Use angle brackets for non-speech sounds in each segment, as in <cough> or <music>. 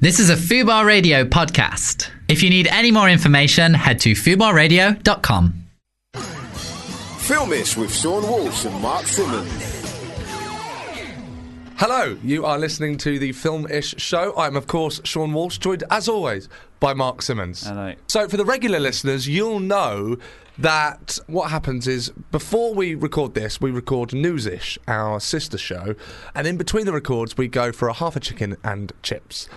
This is a Fubar Radio podcast. If you need any more information, head to fubarradio.com. Filmish with Sean Walsh and Mark Simmons. Hello, you are listening to the Film-ish show. I'm, of course, Sean Walsh, joined, as always, by Mark Simmons. Hello. So, for the regular listeners, you'll know that what happens is before we record this, we record Newsish, our sister show, and in between the records, we go for a half a chicken and chips,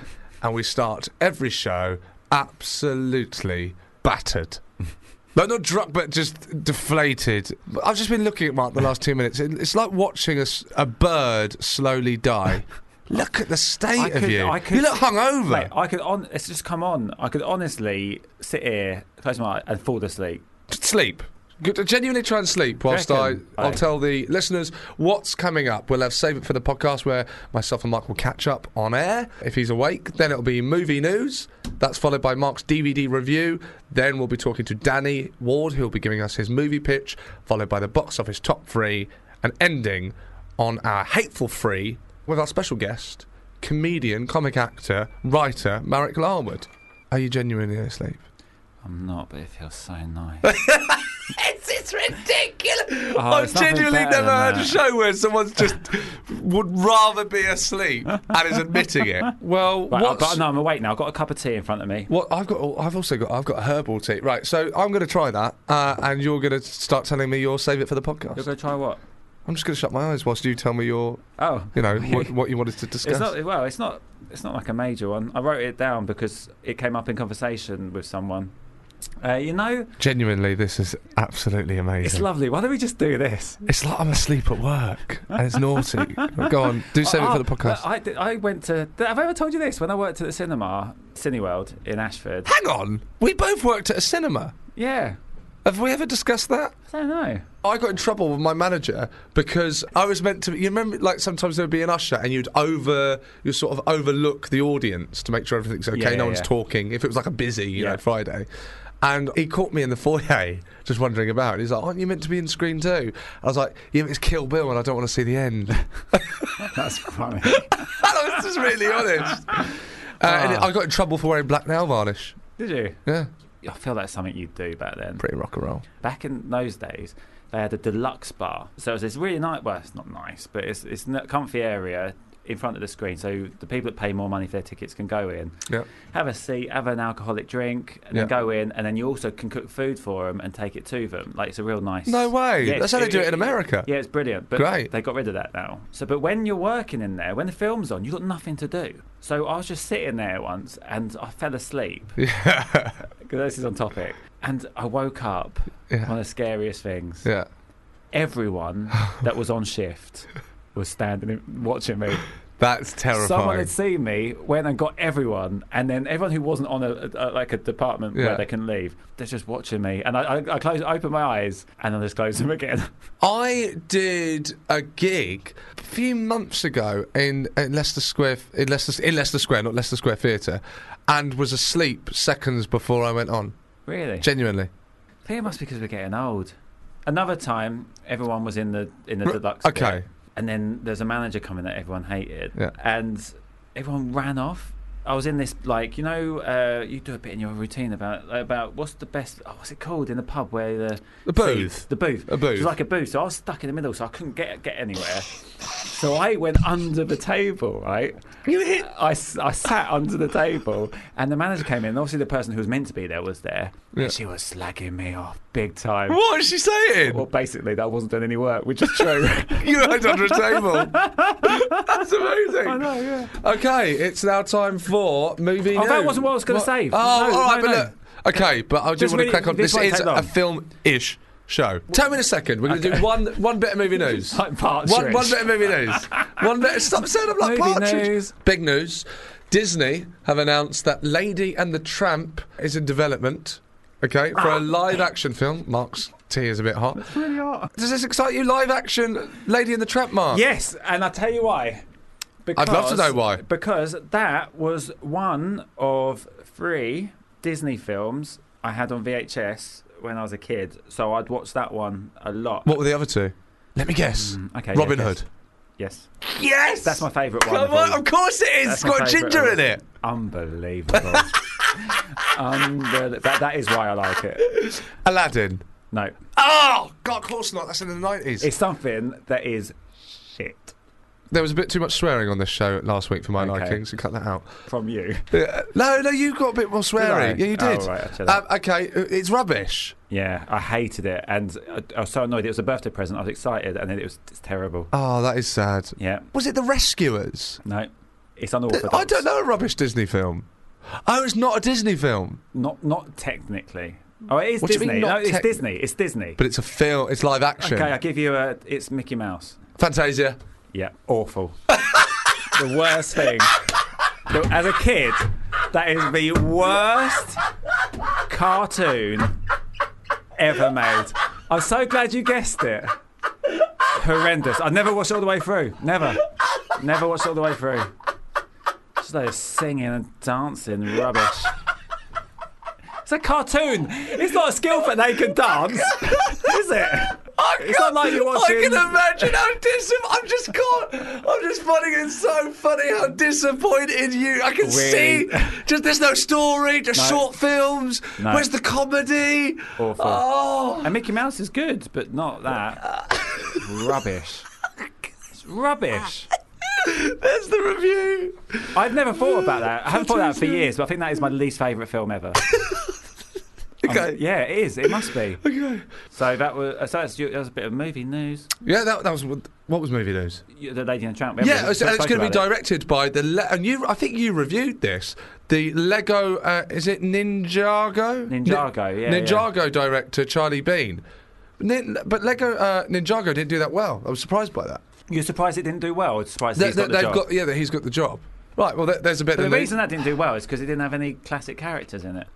and we start every show absolutely battered. <laughs> No, not drunk, but just deflated. I've just been looking at Mark the last two minutes. It's like watching a, a bird slowly die. <laughs> Look at the state I of could- you. I could- you look hungover. Mate, I could on. It's just come on. I could honestly sit here, close my eyes, and fall asleep. sleep. Good- to Genuinely try and sleep whilst I, reckon? I'll Aye. tell the listeners what's coming up. We'll have Save It for the podcast where myself and Mark will catch up on air. If he's awake, then it'll be movie news. That's followed by Mark's DVD review. Then we'll be talking to Danny Ward, who'll be giving us his movie pitch, followed by the box office top three, and ending on our hateful free with our special guest, comedian, comic actor, writer, Marek Larwood. Are you genuinely asleep? I'm not, but it feels so nice. <laughs> It's, it's ridiculous. Oh, I've genuinely never heard a show where someone's just would rather be asleep and is admitting it. Well, Right, what's, but no, I'm awake now. I've got a cup of tea in front of me. what I've got, I've also got, I've got a herbal tea. Right, so I'm going to try that, uh, and you're going to start telling me you'll save it for the podcast. You're going to try what? I'm just going to shut my eyes whilst you tell me your, Oh, you know, what, <laughs> what you wanted to discuss. it's not. Well, it's not. It's not like a major one. I wrote it down because it came up in conversation with someone. Uh, you know, Genuinely, this is absolutely amazing. it's lovely. Why don't we just do this? It's like I'm asleep at work and it's naughty. <laughs> Go on, do save it Oh, for the podcast. I, did- I went to. Have I ever told you this? When I worked at the cinema, Cineworld in Ashford. Hang on, we both worked at a cinema. Yeah. Have we ever discussed that? I don't know. I got in trouble with my manager because I was meant to. You remember, like sometimes there would be an usher, and you'd over, you sort of overlook the audience to make sure everything's okay. Yeah, yeah, no one's yeah. talking. If it was like a busy, you know, Friday, and he caught me in the foyer just wandering about. He's like, "Aren't you meant to be in screen too?" I was like, "Yeah, it's Kill Bill, and I don't want to see the end." <laughs> That's funny. <laughs> I was just really honest. Uh, and Ah. I got in trouble for wearing black nail varnish. Did you? Yeah, I feel that's something you'd do back then. pretty rock and roll. Back in those days, they had a deluxe bar. So it was this really nice. Well, it's not nice, but it's it's a comfy area in front of the screen. So the people that pay more money for their tickets can go in, Yeah. have a seat, have an alcoholic drink, and then go in, and then you also can cook food for them and take it to them. Like it's a real nice. No way. Yeah, That's how they do it in America. Yeah, it's brilliant. But Great. they got rid of that now. So, but when you're working in there, when the film's on, you've got nothing to do. So I was just sitting there once, and I fell asleep <laughs> Yeah. because this is on topic. And I woke up. Yeah. One of the scariest things. yeah. Everyone that was on shift <laughs> was standing watching me. <laughs> That's terrifying. Someone had seen me, went and got everyone, and then everyone who wasn't on a, a like a department Yeah. where they can leave, they're just watching me. And I, I, I close, open my eyes, and then I just close them again. <laughs> I did a gig a few months ago in, in Leicester Square, in Leicester, in Leicester Square, not Leicester Square Theatre, and was asleep seconds before I went on. really? Genuinely. I think it must be because we're getting old. Another time, everyone was in the in the R- deluxe. okay. bit, and then there's a manager coming that everyone hated, Yeah. and everyone ran off. I was in this like you know uh, you do a bit in your routine about about what's the best oh, what's it called in the pub where the The booth. seats- the booth A booth. it was like a booth so I was stuck in the middle so I couldn't get get anywhere so I went under the table right You hit. I, s- I sat under the table and the manager came in and obviously the person who was meant to be there was there Yeah. she was slagging me off big time What is she saying? well basically that wasn't doing any work which is true <laughs> you hid under a table. <laughs> That's amazing. I know yeah Okay, it's now time for movie Oh, that wasn't what I was gonna say. Oh, No, all right, no, but no. look. Okay, but I do Just want to really- crack on. this This, is a film-ish show. Tell me in a second. We're going to do one one bit of movie <laughs> news. Like Partridge. One, one bit of movie news. One bit. Stop saying I'm like Movie Partridge. news. Big news. Disney have announced that Lady and the Tramp is in development. Okay, for a live-action film. Mark's tea is a bit hot. really hot. Does this excite you? Live-action Lady in the Tramp, Mark? Yes, and I'll tell you why. I'd love to know why. Because that was one of three Disney films I had on VHS when I was a kid. So I'd watch that one a lot. What were the other two? Let me guess. Mm, okay, Robin yeah, Hood. Yes, Yes! that's my favourite one. Come of on, of course it is. That's It's got ginger of- in it. Unbelievable. <laughs> Unbel- that, that is why I like it. Aladdin. No, Oh, God, of course not. That's in the 90s. it's something that is there was a bit too much swearing on this show last week for my Okay. liking, so cut that out. from you. Uh, no, no, you got a bit more swearing. Yeah, you did. Oh, right, um, okay, uh, it's rubbish. Yeah, I hated it, and I, I was so annoyed. It was a birthday present. I was excited, and then it was it's terrible. Oh, that is sad. Yeah, Was it The Rescuers? no, it's unorthodox. I don't know a rubbish Disney film. Oh, it's not a Disney film, Not not technically. Oh, it is What Disney. mean no, it's Disney. It's Disney. but it's a film. It's live action. Okay, I give you a. It's Mickey Mouse. Fantasia. Yeah, awful. <laughs> the worst thing. As a kid, that is the worst cartoon ever made. I'm so glad you guessed it. Horrendous. I never watched it all the way through. Never. Never watched it all the way through. Just like singing and dancing rubbish. It's a cartoon. It's not a skill for naked dance, is it? It's not like you're watching. I can imagine how dis. I'm just caught. I'm just finding it so funny how disappointed you. I can see. Just there's no story. Just No. short films. No. Where's the comedy? Awful. Oh, And Mickey Mouse is good, but not that. rubbish. It's rubbish. there's the review. I've never thought about that. I haven't thought about that for years, but I think that is my least favourite film ever. <laughs> Um, Okay. yeah, it is. It must be. <laughs> Okay. So that was so that's, that was a bit of movie news. Yeah, that, that was what was movie news. You- The Lady and the Tramp. Yeah, it's, it's going to be it. directed by the Le- and you. I think you reviewed this. The Lego uh, is it Ninjago? Ninjago, yeah, Ninjago director Charlie Bean. Nin- but Lego uh, Ninjago didn't do that well. I was surprised by that. You're surprised it didn't do well. Or surprised They, he's got the have job. got yeah, that he's got the job. Right. Well, there, there's a bit. But the- reason that didn't do well is because it didn't have any classic characters in it.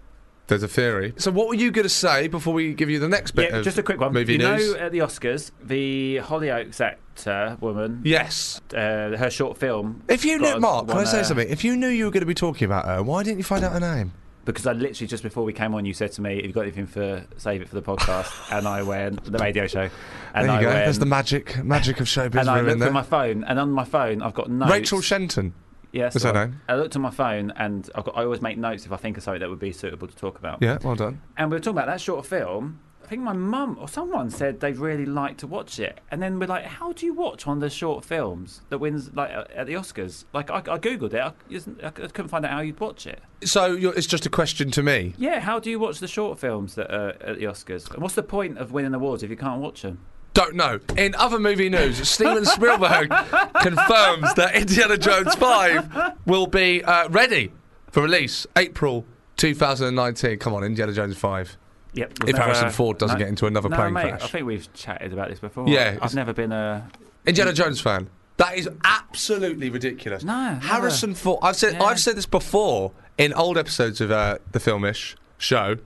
There's a theory. So, what were you going to say before we give you the next bit? Yeah, of just a quick one. Movie you news. know, at the Oscars, the Hollyoaks actor woman, yes. uh, her short film. If you knew, Mark, can I say a- something? If you knew you were going to be talking about her, why didn't you find out her name? Because I literally just before we came on, you said to me, "Have you got anything for save it for the podcast?" <laughs> and I went the radio show, and there you I go. went, There's the magic, magic of showbiz. <laughs> and I looked there. at my phone, and on my phone I've got notes. Rachel Shenton. Yes, What's her I-? I looked at my phone, and I've got, I always make notes if I think of something that would be suitable to talk about. Yeah, well done. And we were talking about that short film. I think my mum or someone said they'd really like to watch it, and then we're like, "How do you watch one of the short films that wins like at the Oscars?" Like I, I googled it, I, isn't- I couldn't find out how you'd watch it. So you're, it's just a question to me. Yeah, how do you watch the short films that are at the Oscars? And what's the point of winning awards if you can't watch them? Don't know. In other movie news, Steven Spielberg <laughs> confirms that Indiana Jones 5 will be uh, ready for release April 2019. Come on, Indiana Jones 5. Yep. If Harrison Ford doesn't get into another no, plane mate, crash. I think we've chatted about this before. Yeah, I've never been a. Indiana Jones fan. That is absolutely ridiculous. No, never. Harrison Ford. I've said Yeah. I've said this before in old episodes of uh, the Filmish show.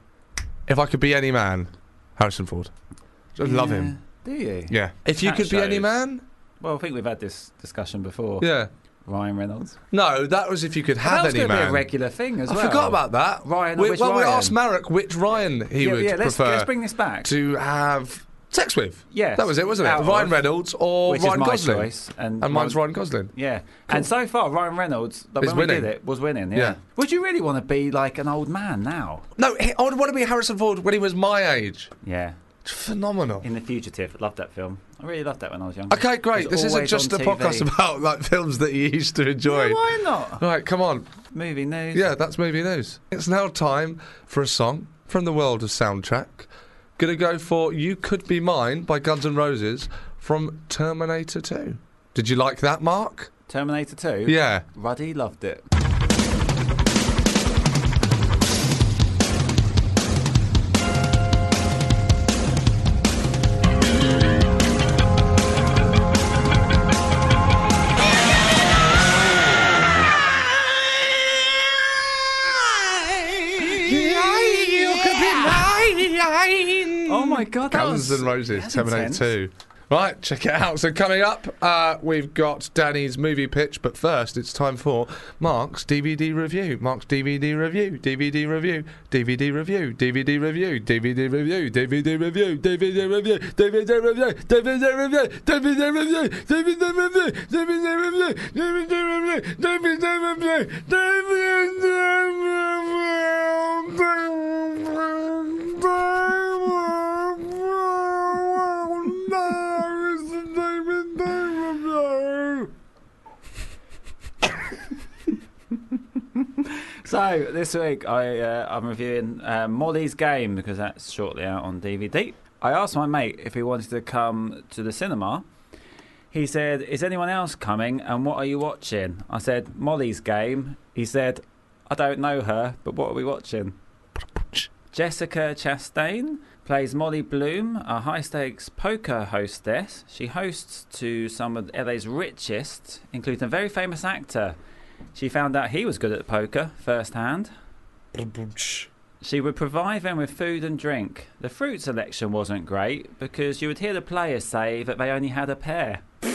If I could be any man, Harrison Ford. I love him. Do you? Yeah. If you That could be any shows. man, Well, I think we've had this discussion before. yeah. Ryan Reynolds. No, that was if you could have was any going to be man. a regular thing as I well. forgot about that. Ryan, We, which well, we Ryan? asked Marek which Ryan he yeah, would yeah, let's, prefer let's bring this back. to have sex with. Yes. that was it, wasn't it? Out Ryan Reynolds or which Ryan is my Gosling. choice, and, And mine's Ryan Gosling. Yeah, and so far Ryan Reynolds, like, Is when we winning. did it, was winning. Yeah. Yeah. Would you really want to be like an old man now? No, he, I would want to be Harrison Ford when he was my age. Yeah. Phenomenal. In The Fugitive, loved that film. I really loved that when I was young. Okay, great. This isn't just a TV. podcast about like films that you used to enjoy. Yeah, why not? Right, come on. Movie news. Yeah, that's movie news. It's now time for a song from the world of soundtrack. Gonna go for "You Could Be Mine" by Guns N' Roses from Terminator 2. Did you like that, Mark? Terminator 2. Yeah. Ruddy loved it. God, that Guns was N' Roses, Terminator intense. 2. Right, check it out. So coming up, uh, we've got Danny's movie pitch, but first it's time for Mark's DVD review. Mark's DVD review, DVD review, DVD review, DVD review, DVD review, DVD review, DVD review, DVD review, DVD review, DVD review, DVD review, DVD review, DVD review, DVD review, DVD So this week I uh, I'm reviewing uh, Molly's Game because that's shortly out on DVD. I asked my mate if he wanted to come to the cinema. He said, "Is anyone else coming? And what are you watching?" I said, "Molly's Game." He said, "I don't know her, but what are we watching?" Jessica Chastain plays Molly Bloom, a high stakes poker hostess. She hosts to some of LA's richest, including a very famous actor. She found out he was good at poker firsthand. She would provide them with food and drink. The fruit selection wasn't great because you would hear the players say that they only had a pear. I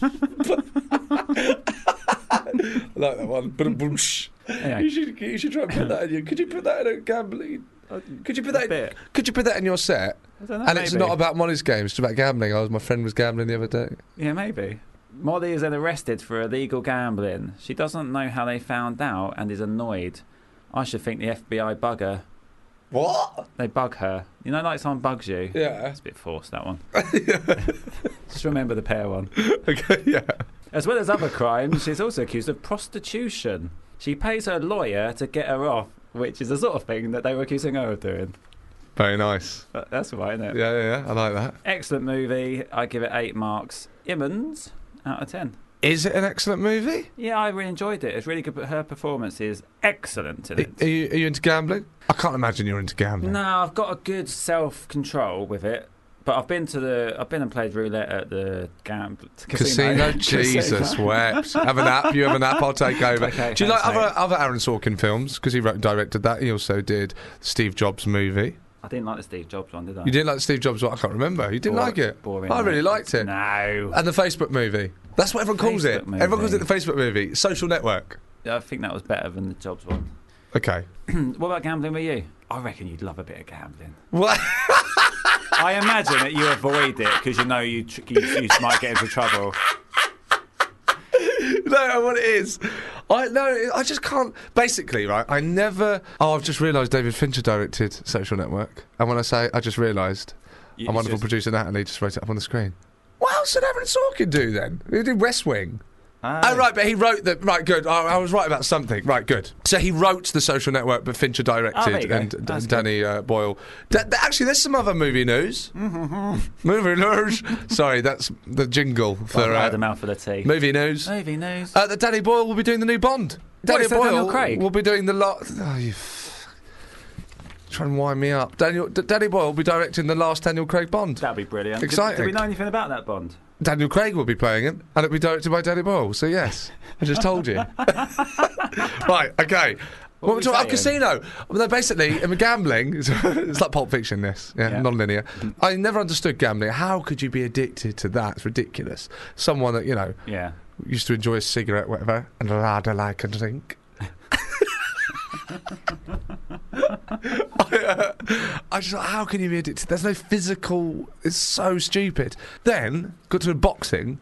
<laughs> like that one. Anyway, You should, you should try and put that in your. Could you put that in a gambling? Could you put that? In, could you put that in your set? Know, And it's not about Molly's game. It's about gambling. I was my friend was gambling the other day. Yeah, maybe. Molly is then arrested for illegal gambling. She doesn't know how they found out and is annoyed. I should think the FBI bug her. What? They bug her. You know, like someone bugs you. Yeah. It's a bit forced, that one. <laughs> <laughs> Just remember the pear one. <laughs> Okay. Yeah. As well as other crimes, she's also accused of prostitution. She pays her lawyer to get her off, which is the sort of thing that they were accusing her of doing. Very nice. But that's right, isn't it? Yeah, yeah, yeah. I like that. Excellent movie. I give it eight marks. Immons out of ten. Is it an excellent movie? Yeah, I really enjoyed it. It's really good. But her performance is excellent in Are you, are you into gambling? I can't imagine you're into gambling. No, I've got a good self control with it. But I've been to the, I've been and played roulette at the gam- Casino, <laughs> Jesus Casino. wept. Have an app. You have an app. I'll take <laughs> over. Okay, Do you like other other Aaron Sorkin films? Because he wrote and directed that. He also did Steve Jobs movie. I didn't like the Steve Jobs one, did I? You didn't like the Steve Jobs one? I can't remember. You didn't like it. boring, I really liked it. No. And the Facebook movie. That's what everyone calls it. Facebook movie. Everyone calls it the Facebook movie. Social network. I think that was better than the Jobs one. Okay. <clears throat> what about gambling with you? I reckon you'd love a bit of gambling. What? I imagine that you avoid it because you know you, tr- you you might get into trouble. <laughs> no, what it is. I no, I just can't. Basically, right? I never. Oh, I've just realised David Fincher directed Social Network, and when I say I just realised, a wonderful just- producer Natalie just wrote it up on the screen. What else did Aaron Sorkin do then? He did West Wing. Oh, right, but he wrote the. Right, good. I, I was right about something. Right, good. So he wrote the social network, but Fincher Oh, directed go. and D- Danny uh, Boyle. D- actually, there's some other movie news. movie news. Sorry, that's the jingle for I had uh, a mouthful of tea. movie news. Movie news. Uh, that Danny Boyle will be doing the new Bond. Danny is that Boyle Daniel Craig? will be doing the lot. Oh, you f- try and wind me up. Daniel D- Danny Boyle will be directing the last Daniel Craig Bond. That'd be brilliant. Exciting. Did, we know anything about that Bond? Daniel Craig will be playing it, and it'll be directed by Danny Boyle. So yes, I just told you. <laughs> right. Okay. What, were we're talking about casino. Well, no, basically, in gambling, <laughs> it's like Pulp Fiction. This, yeah, Yeah. non-linear. Mm-hmm. I never understood gambling. How could you be addicted to that? It's ridiculous. Someone that you know Yeah. used to enjoy a cigarette, whatever, and rather like a drink. I, uh, I just thought, how can you be addicted? There's no physical. It's so stupid. Then got to boxing,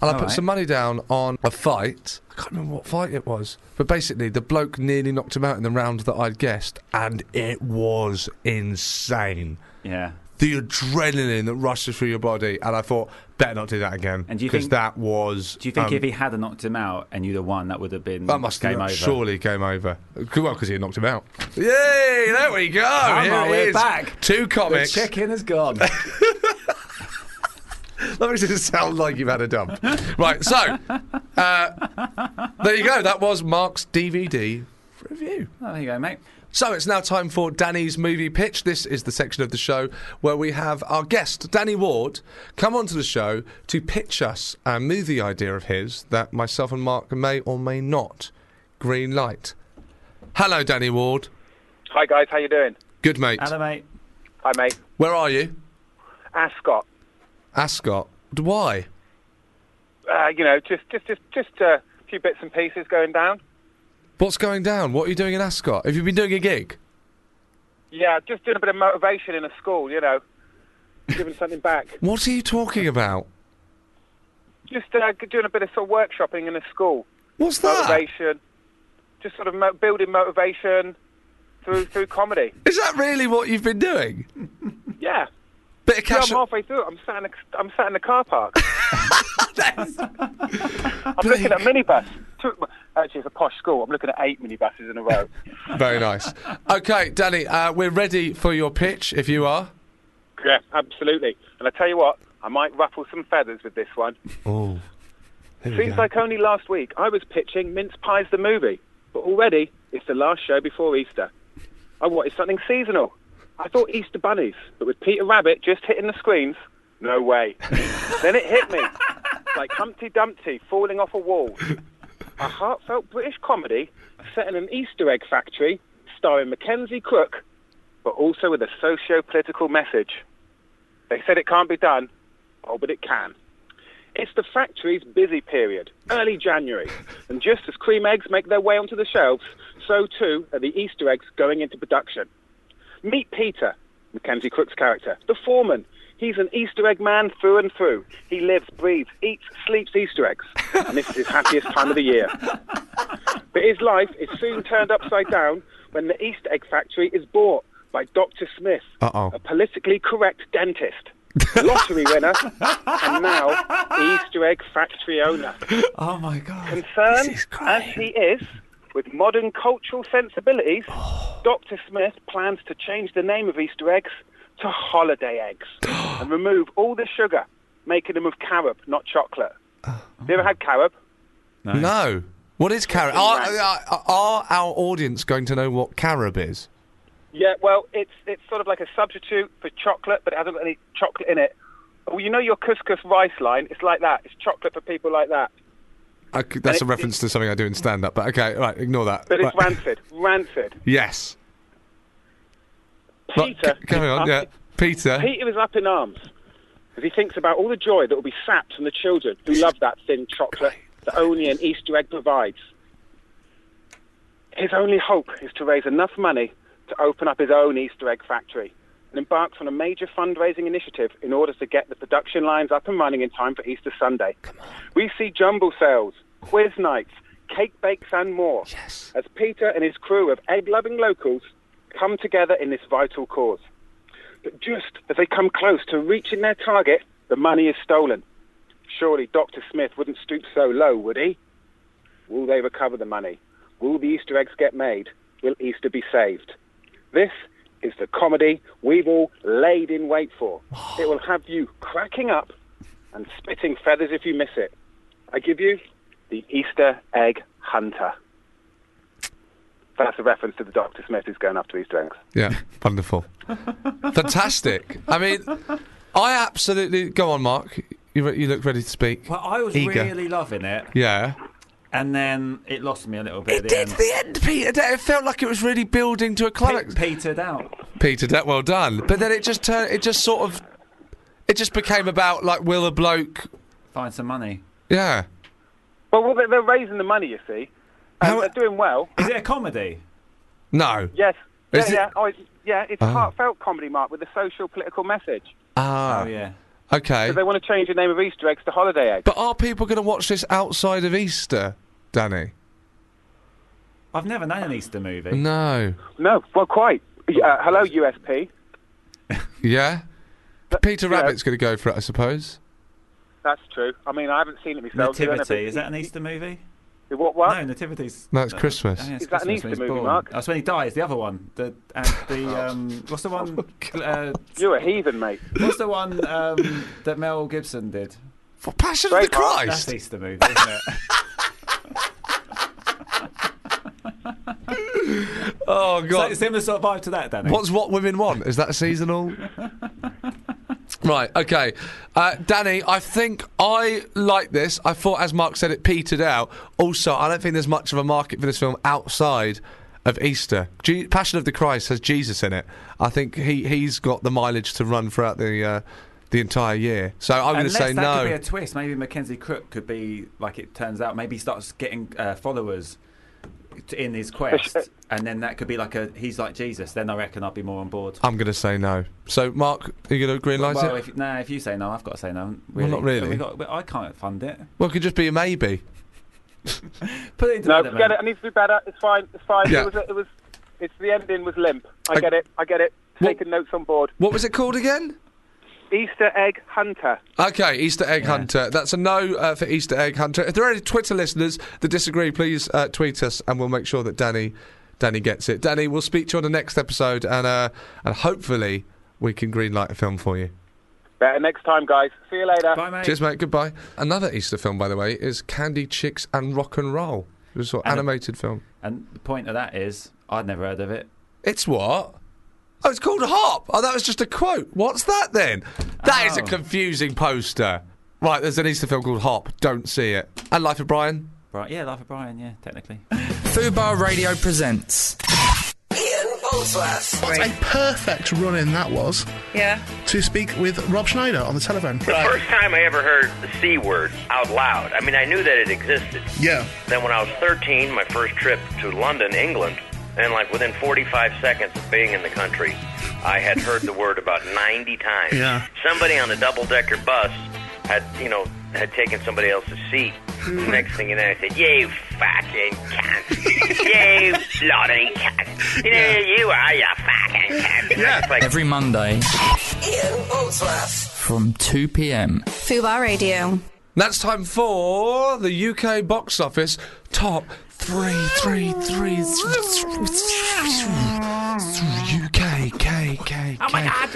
and I All put right. some money down on a fight. I can't remember what fight it was, but basically the bloke nearly knocked him out in the round that I'd guessed, and it was insane. Yeah. The adrenaline that rushes through your body, and I thought, better not do that again. And do you because think- that was? Do you think um, if he had knocked him out and you'd have won, that would have been that must game have over? surely game over. Well, because he had knocked him out. Yay! There we go. Come Here on, it we're is. back. Two The comics. chicken is gone. <laughs> That makes it sound like you've had a dump. right. So uh, there you go. That was Mark's DVD review. oh, there you go, mate. So it's now time for Danny's movie pitch. This is the section of the show where we have our guest, Danny Ward, come onto the show to pitch us a movie idea of his that myself and Mark may or may not green light. Hello, Danny Ward. Hi guys, how you doing? Good mate. Hello, mate. Hi mate. Where are you? Ascot. Ascot. Why? Uh, you know, just just just just uh, a few bits and pieces going down. What's going down? What are you doing in Ascot? Have you been doing a gig? Yeah, just doing a bit of motivation in a school. You know, giving something back. <laughs> What are you talking about? Just uh, doing a bit of sort of workshopping in a school. What's that? Motivation. Just sort of mo- building motivation through through comedy. Is that really what you've been doing? Yeah. Bit of Yeah, I'm halfway through. I'm sat in a, I'm sat in the car park. <laughs> I'm looking at a minibus. Actually, it's a posh school. I'm looking at eight minibuses in a row. <laughs> Very nice. Okay, Danny, uh, we're ready for your pitch if you are. yeah, absolutely. And I tell you what, I might ruffle some feathers with this one. Oh. Seems like only last week I was pitching Mince Pies the movie, but already it's the last show before Easter. I wanted something seasonal. I thought Easter bunnies, but with Peter Rabbit just hitting the screens, no way. <laughs> then it hit me, like Humpty Dumpty falling off a wall. A heartfelt British comedy set in an Easter egg factory, starring Mackenzie Crook, but also with a socio-political message. They said it can't be done. Oh, but it can. It's the factory's busy period, early January, and just as cream eggs make their way onto the shelves, so too are the Easter eggs going into production. Meet Peter, Mackenzie Crook's character, the foreman. He's an Easter egg man through and through. He lives, breathes, eats, sleeps Easter eggs, and this is his happiest time of the year. But his life is soon turned upside down when the Easter egg factory is bought by Dr. Smith, Uh-oh. a politically correct dentist, lottery winner, and now Easter egg factory owner. Oh my god. Concerned as he is with modern cultural sensibilities, oh. Dr. Smith plans to change the name of Easter eggs to holiday eggs <gasps> and remove all the sugar, making them of carob, not chocolate. Have you ever had carob? No. What is carob? Are, are, uh, uh, are our audience going to know what carob is? Yeah, well, it's it's sort of like a substitute for chocolate, but it hasn't got any chocolate in it. Well, you know your couscous rice line? It's like that. It's chocolate for people like that. Okay, that's a it- reference to something I do in stand up, but okay, right, ignore that. But it's Right. <laughs> rancid. Rancid. Yes. Peter. c- carry on, yeah. Peter. Peter is up in arms as he thinks about all the joy that will be sapped from the children who love that thin chocolate that only an Easter egg provides. His only hope is to raise enough money to open up his own Easter egg factory and embarks on a major fundraising initiative in order to get the production lines up and running in time for Easter Sunday. We see jumble sales, quiz nights, cake bakes, and more yes. as Peter and his crew of egg loving locals come together in this vital cause. But just as they come close to reaching their target, the money is stolen. Surely Dr. Smith wouldn't stoop so low, would he? Will they recover the money? Will the Easter eggs get made? Will Easter be saved? This is the comedy we've all laid in wait for. <sighs> It will have you cracking up and spitting feathers if you miss it. I give you the Easter Egg Hunter. That's a reference to the Dr. Smith who's going after Easter eggs. Yeah, wonderful. <laughs> Fantastic. I mean, I absolutely. Go on, Mark. You, re- you look ready to speak. Well, I was Eager. really loving it, Yeah. and then it lost me a little bit It at the did end. the end, Peter. It felt like it was really building to a Pe- climax. petered out. Petered out. well done. But then it just turned. It just sort of. It just became about like will a bloke. Find some money. Yeah. Well, well they're, they're raising the money, you see. And How- they're doing well. Is it a comedy? No. Yes. Yeah, it- yeah. Oh, it's, yeah, it's Oh. heartfelt comedy, Mark, with a social political message. Ah. Oh yeah. Okay. Because they want to change the name of Easter eggs to holiday eggs. But are people going to watch this outside of Easter, Danny? I've never known an Easter movie. No. No, well, quite. Uh, hello, USP. <laughs> Yeah. But, Peter yeah. Rabbit's going to go for it, I suppose. That's true. I mean, I haven't seen it myself. so I don't know if Nativity. Is that an Easter movie? What? What? No, Nativity's. No, it's Christmas. oh, yeah, it's Is that an Christmas Easter when movie, born. Mark? That's when he dies. The other one. The and the <laughs> um. What's the one? Uh, You're a heathen, mate. what's the one um, that Mel Gibson did? For Passion of the Braveheart. Christ. That's Easter movie, isn't it? <laughs> Oh God. that similar sort of vibe to that, Danny? What's what women want? Is that seasonal? <laughs> right. Okay. Uh, Danny, I think I like this. I thought, as Mark said, it petered out. Also, I don't think there's much of a market for this film outside of Easter. Je- Passion of the Christ has Jesus in it. I think he he's got the mileage to run throughout the uh, the entire year. So I'm going to Unless say that no. could be a twist. Maybe Mackenzie Crook could be like it turns out. Maybe he starts getting uh, followers in his quest, and then that could be like a he's like Jesus. Then I reckon I'd be more on board. I'm going to say no. So Mark, are you going to green light Well, it? if, nah, if you say no, I've got to say no. Well, not really. We got, I can't fund it. Well, it could just be a maybe. <laughs> Put it into No, forget it. I need to do better. It's fine. It's fine. Yeah. It was. It was. It's the ending was limp. I I- get it. I get it. What- Taking notes on board. What was it called again? Easter egg hunter. Okay, Easter Egg Yeah. Hunter. That's a no uh, for Easter Egg Hunter. If there are any Twitter listeners that disagree, please uh, tweet us, and we'll make sure that Danny, Danny gets it. Danny, we'll speak to you on the next episode, and uh, and hopefully we can greenlight a film for you. Better next time, guys. See you later. Bye, mate. Cheers, mate. Goodbye. Another Easter film, by the way, is Candy Chicks and Rock and Roll. It was a sort of a- animated film. And the point of that is, I'd never heard of it. It's what? Oh, it's called Hop. Oh, that was just a quote. What's that then? That is a Oh. confusing poster. Right, there's an Easter film called Hop. Don't see it. And Life of Brian. Right? Yeah, Life of Brian. Yeah, technically. Fubar Radio presents. What a perfect run in that was Yeah. to speak with Rob Schneider on the telephone. The first time I ever heard the C word out loud, I mean, I knew that it existed. Yeah. Then when I was 13, my first trip to London, England, and like within 45 seconds of being in the country, I had heard the word about 90 times. Yeah. Somebody on a double decker bus had, you know, had taken somebody else's seat. Hmm. Next thing you know, I said, "You fucking cunt! you bloody cunt! You know you are, you fucking cunt!" Yeah. It's like, Every Monday. From 2 p.m. Fubar Radio. That's time for the UK box office top three, three, three, UK, K, K, Oh my God!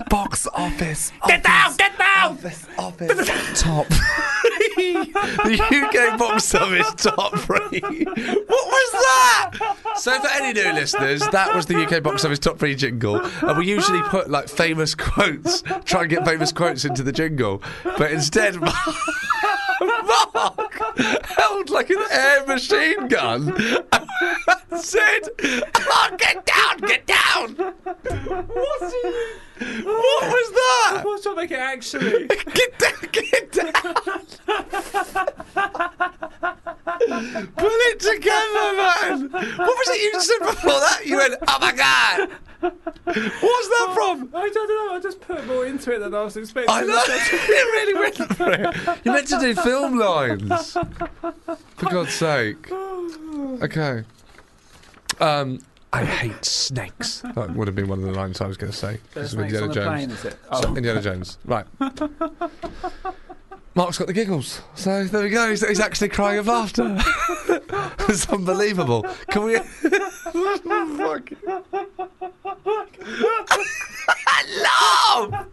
<laughs> box office. Get down! Get down! Office, office, top <laughs> the UK box office top three. What was that? So, for any new listeners, that was the UK box office top three jingle, and we usually put like famous quotes, try and get famous quotes into the jingle, but instead. <laughs> Mark held like an air machine gun and said, oh, get down, get down. What, what was that? What's make it actually? <laughs> Get down, get down. Put it together, man. What was it you said before that? You went, oh my God. What's that from? I don't know. I just put more into it than I was expecting. I know. <laughs> you really went for it. You meant to do film lines. For God's sake. <sighs> Okay. Um, I hate snakes. That would have been one of the lines I was going to say. There's This is snakes on Indiana Jones. plane, is? So, Oh. Indiana Jones. Right. <laughs> Mark's got the giggles. So there we go. He's, he's actually crying of laughter. <laughs> it's unbelievable. Can we. <laughs> Fuck. Laugh!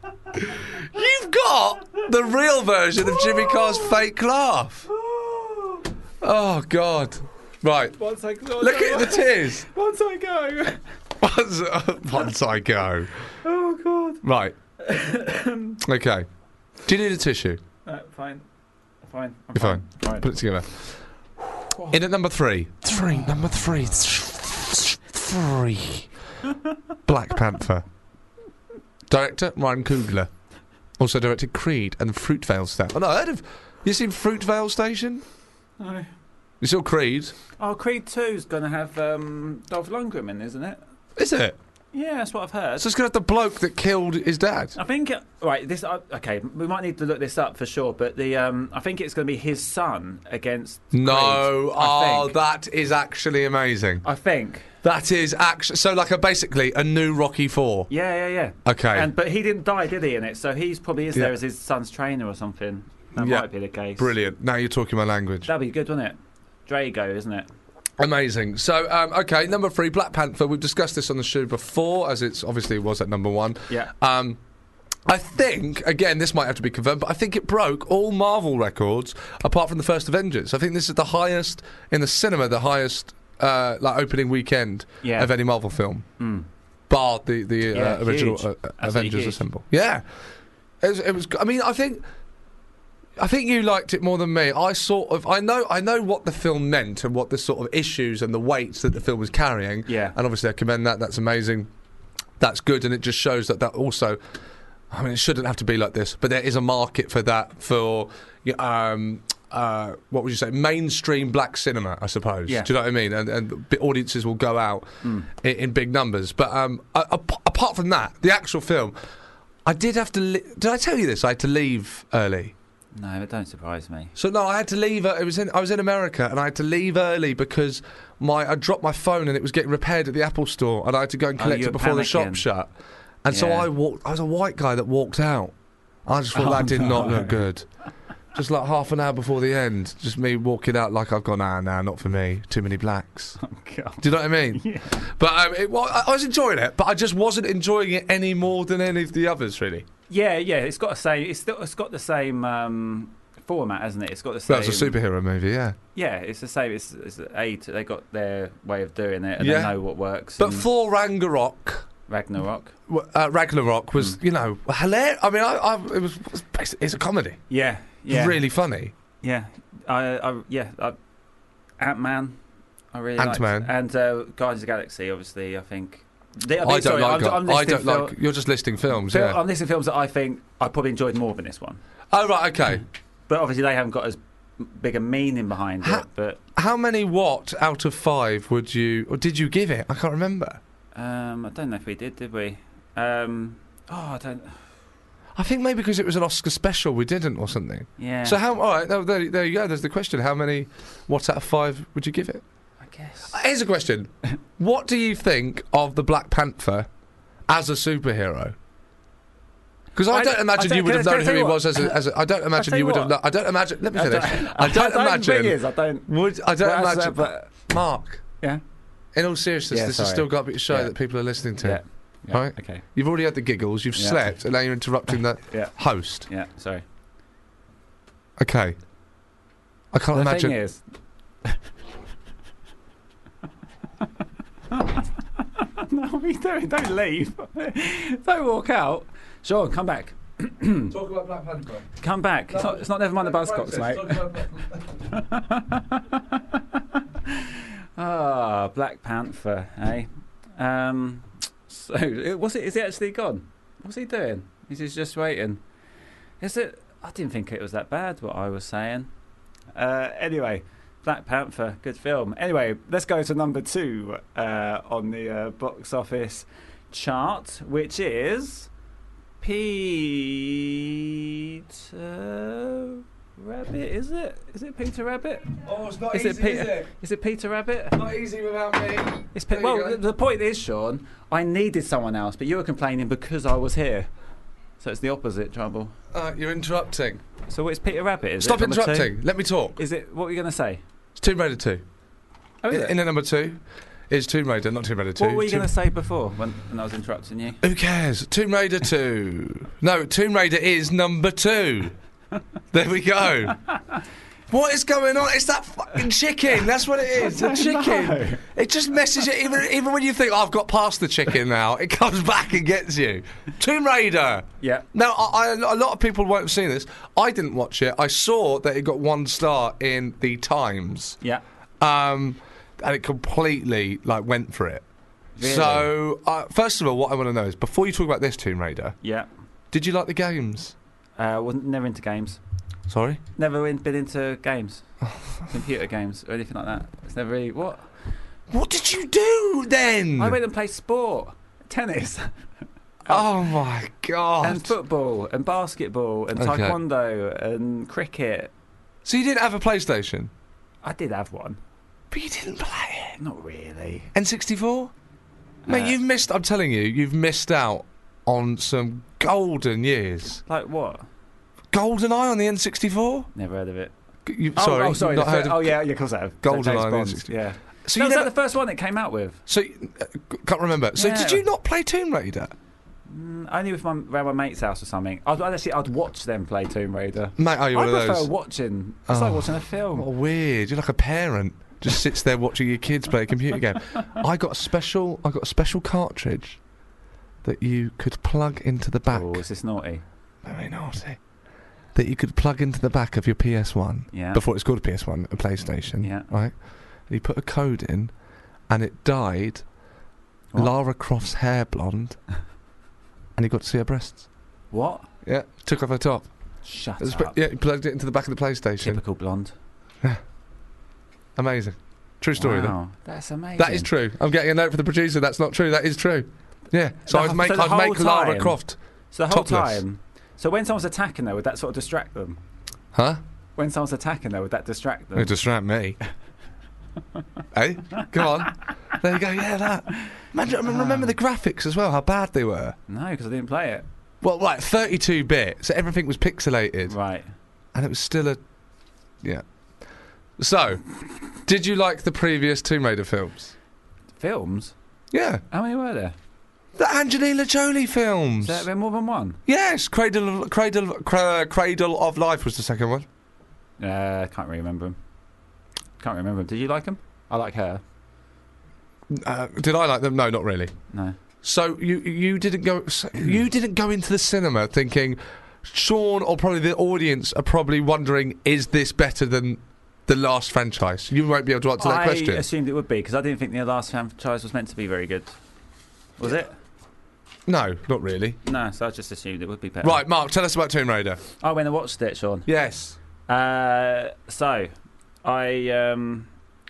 You've got the real version of Jimmy Carr's fake laugh. Oh, God. Right. Once I, go. Look at the tears. Once I go. Once, <laughs> once I go. Oh God. Right. <coughs> okay. Do you need a tissue? Uh, fine. Fine. I'm You're fine. Fine. Put it together. In at number three. Three. Number three. Three. <laughs> Black Panther. Director Ryan Coogler. Also directed Creed and Fruitvale Station. Oh, no, I heard of. You seen Fruitvale Station? No. You saw Creed? Oh, Creed 2's going to have um, Dolph Lundgren in, isn't it? Is it? Yeah, that's what I've heard. So it's going to have the bloke that killed his dad. I think right. This uh, okay. We might need to look this up for sure. But the um, I think it's going to be his son against. No. Creed, oh, think. that is actually amazing. I think. That is actually. So, like, a basically a new Rocky 4. Yeah, yeah, yeah. Okay. And but he didn't die, did he? In it, so he's probably is Yeah. there as his son's trainer or something. That Yeah. might be the case. Brilliant. Now you're talking my language. That'd be good, wouldn't it? Drago, isn't it? Amazing. So, um, okay, number three, Black Panther. We've discussed this on the show before, as it's obviously it was at number one. Yeah. Um, I think, again, this might have to be confirmed, but I think it broke all Marvel records apart from the first Avengers. I think this is the highest in the cinema, the highest uh, like opening weekend Yeah. of any Marvel film, bar the the Yeah, uh, original uh, uh, Avengers. Assemble. Yeah, it was, it was. I mean, I think. I think you liked it more than me. I sort of, I know, I know what the film meant and what the sort of issues and the weights that the film was carrying. Yeah. and obviously I commend that. That's amazing. that's good, and it just shows that that also. I mean, it shouldn't have to be like this, but there is a market for that for, um, uh, what would you say, mainstream black cinema, I suppose. Yeah. Do you know what I mean? And, and audiences will go out in, in big numbers. But um, a- a- apart from that, the actual film, I did have to. Li- did I tell you this? I had to leave early. No, it don't surprise me. So no, I had to leave. uh, It was in. I was in America, and I had to leave early because my I dropped my phone and it was getting repaired at the Apple store, and I had to go and Oh, collect you it before the shop shut. And so I walked. I was a white guy that walked out. I just thought Oh, that did not look good. Just like half an hour before the end, just me walking out like I've gone, nah, nah, not for me. Too many blacks. <laughs> Oh, God. Do you know what I mean? <laughs> Yeah. But um, it, well, I was enjoying it, but I just wasn't enjoying it any more than any of the others, really. Yeah, yeah. It's got the same. It's still. It's got the same um, format, hasn't it? It's got the same. That's a superhero movie, yeah. Yeah, it's the same. It's, it's eight. They got their way of doing it, and Yeah. they know what works. But Thor Ragnarok. Ragnarok. uh, Ragnarok was, Hmm. you know, hilarious. I mean, I, I, it was, it was basi- it's a comedy. Yeah, yeah, Really funny. yeah. I, I yeah. I, Ant Man. I really. Ant-Man. and uh, Guardians of the Galaxy. Obviously, I think. They- I don't sorry, like. I'm. I'm I don't like. You're just listing films, fil- yeah. I'm listing films that I think I probably enjoyed more than this one. oh right, okay. <clears throat> But obviously, they haven't got as big a meaning behind Ha- it. But How many what out of five would you, or did you give it? I can't remember. um, I don't know if we did, did we? Um, oh, I don't. I think maybe because it was an Oscar special, we didn't, or something. Yeah. So how? All right, there, there you go. There's the question. How many? What out of five would you give it? I guess. Uh, Here's a question. what do you think of the Black Panther as a superhero? Because I, I- don't I imagine don't- you would have known who he you was as a, as a. I don't imagine you would have. what. kno- I don't imagine. Let me I finish. don't, I don't imagine. thing is, I don't. Would I don't Well, imagine? uh, but Mark, yeah, in all seriousness, Yeah, this has still got to be a show Yeah. that people are listening to. yeah, yeah. Right. Okay. You've already had the giggles. You've slept, and now you're interrupting the <laughs> host. Yeah. Sorry. Okay. I can't the imagine. thing is. no, what are you doing? Don't leave. <laughs> don't walk out. Sean, come back. <clears throat> Talk about Black Panther. Come back. It's not, it's not never mind the Buzzcocks, mate. <laughs> Ah, Black Panther, eh? Um, so, was it? Is he actually gone? What's he doing? Is he just waiting? Is it? I didn't think it was that bad. What I was saying. Uh, anyway, Black Panther, good film. Anyway, let's go to number two uh, on the uh, box office chart, which is Peter Rabbit. Is it? Is it Peter Rabbit? Oh, it's not Is it Peter? Is it? Is it Peter Rabbit? Not easy without me. It's Pe- well, the, the point is, Sean, I needed someone else, but you were complaining because I was here. So it's the opposite trouble. Uh, you're interrupting. So it's Peter Rabbit. Is Stop it, number interrupting. Let me talk. Is it? What were you going to say? It's Tomb Raider 2. Oh, is in, it? in at number two is Tomb Raider, not Tomb Raider 2. what were you Tomb- going to say before when, when I was interrupting you? Who cares? Tomb Raider 2. no, Tomb Raider is number 2. there we go. <laughs> What is going on? It's that fucking chicken. That's what it is. <laughs> The chicken. It just messes you. Even even when you think "Oh, I've got past the chicken now, it comes <laughs> back and gets you. Tomb Raider. Yeah. Now, I, I, a lot of people won't have seen this. I didn't watch it. I saw that it got one star in the Times, Yeah. um, and it completely like went for it. Really? So, uh, first of all, what I want to know is before you talk about this Tomb Raider, Yeah. did you like the games? Uh, wasn't never into games. Sorry. Never in, been into games, <laughs> computer games or anything like that. It's never really what. What did you do then? I went and played sport, tennis, <laughs> oh my god! and football, and basketball, and Okay. taekwondo, and cricket. so you didn't have a PlayStation, I did have one. but you didn't play it. Not really. N64. Mate, Uh, you've missed. I'm telling you, you've missed out on some golden years. Like what? Golden Eye on the N64. Never heard of it. You, Oh, sorry, oh, sorry. not heard fir- of- oh, yeah, yeah, of course I have. Goldeneye James on Bond, the Yeah. So no, you was never. that the first one it came out with? so uh, can't remember. So did you not play Tomb Raider, Mm, Only with my around my mate's house or something. I'd, I'd actually I'd watch them play Tomb Raider. mate? Are you I one of prefer those? watching. It's like Oh. watching a film. Oh, weird. You're like a parent. Just sits there watching your kids play a computer game. <laughs> I got a special. I got a special cartridge that you could plug into the back. Oh, is this naughty? Very naughty. That you could plug into the back of your PS1 Yeah. before it's called a PS1, a PlayStation. Yeah. Right. And you put a code in, and it dyed Lara Croft's hair blonde, <laughs> and you got to see her breasts. What? Yeah, took off her top. Shut up. yeah, he plugged it into the back of the PlayStation. Typical blonde. Yeah. Amazing. True story, though. Wow, that's amazing. That is true. I'm getting a note for the producer. That's not true. That is true. Yeah. So The I'd make so I'd make Lara Croft. So the whole topless. time. So when someone's attacking her, would that sort of distract them? Huh? When someone's attacking her, would that distract them? It distract me. <laughs> hey, come on. There you go. Yeah, that. Imagine, I mean, remember the ah. graphics as well. How bad they were. No, because I didn't play it. Well, like 32 bit, so everything was pixelated, Right. and it was still a. Yeah. So, did you like the previous Tomb Raider films? Films? Yeah, How many were there? The Angelina Jolie films. Is there been more than one? Yes, Cradle of, Cradle Cra- Cradle of Life was the second one. Uh, can't really remember them. Can't remember them. Did you like them? I like her. Uh, did I like them? No, not really. No. So you you didn't go so you didn't go into the cinema thinking Sean or probably the audience are probably wondering is this better than the last franchise? You won't be able to answer that I question. assumed it would be because I didn't think the last franchise was meant to be very good. Was it? No, not really. No, so I just assumed it would be better. Right, Mark, tell us about Tomb Raider. I went and watched it, Sean. Yes. Uh, so, I um,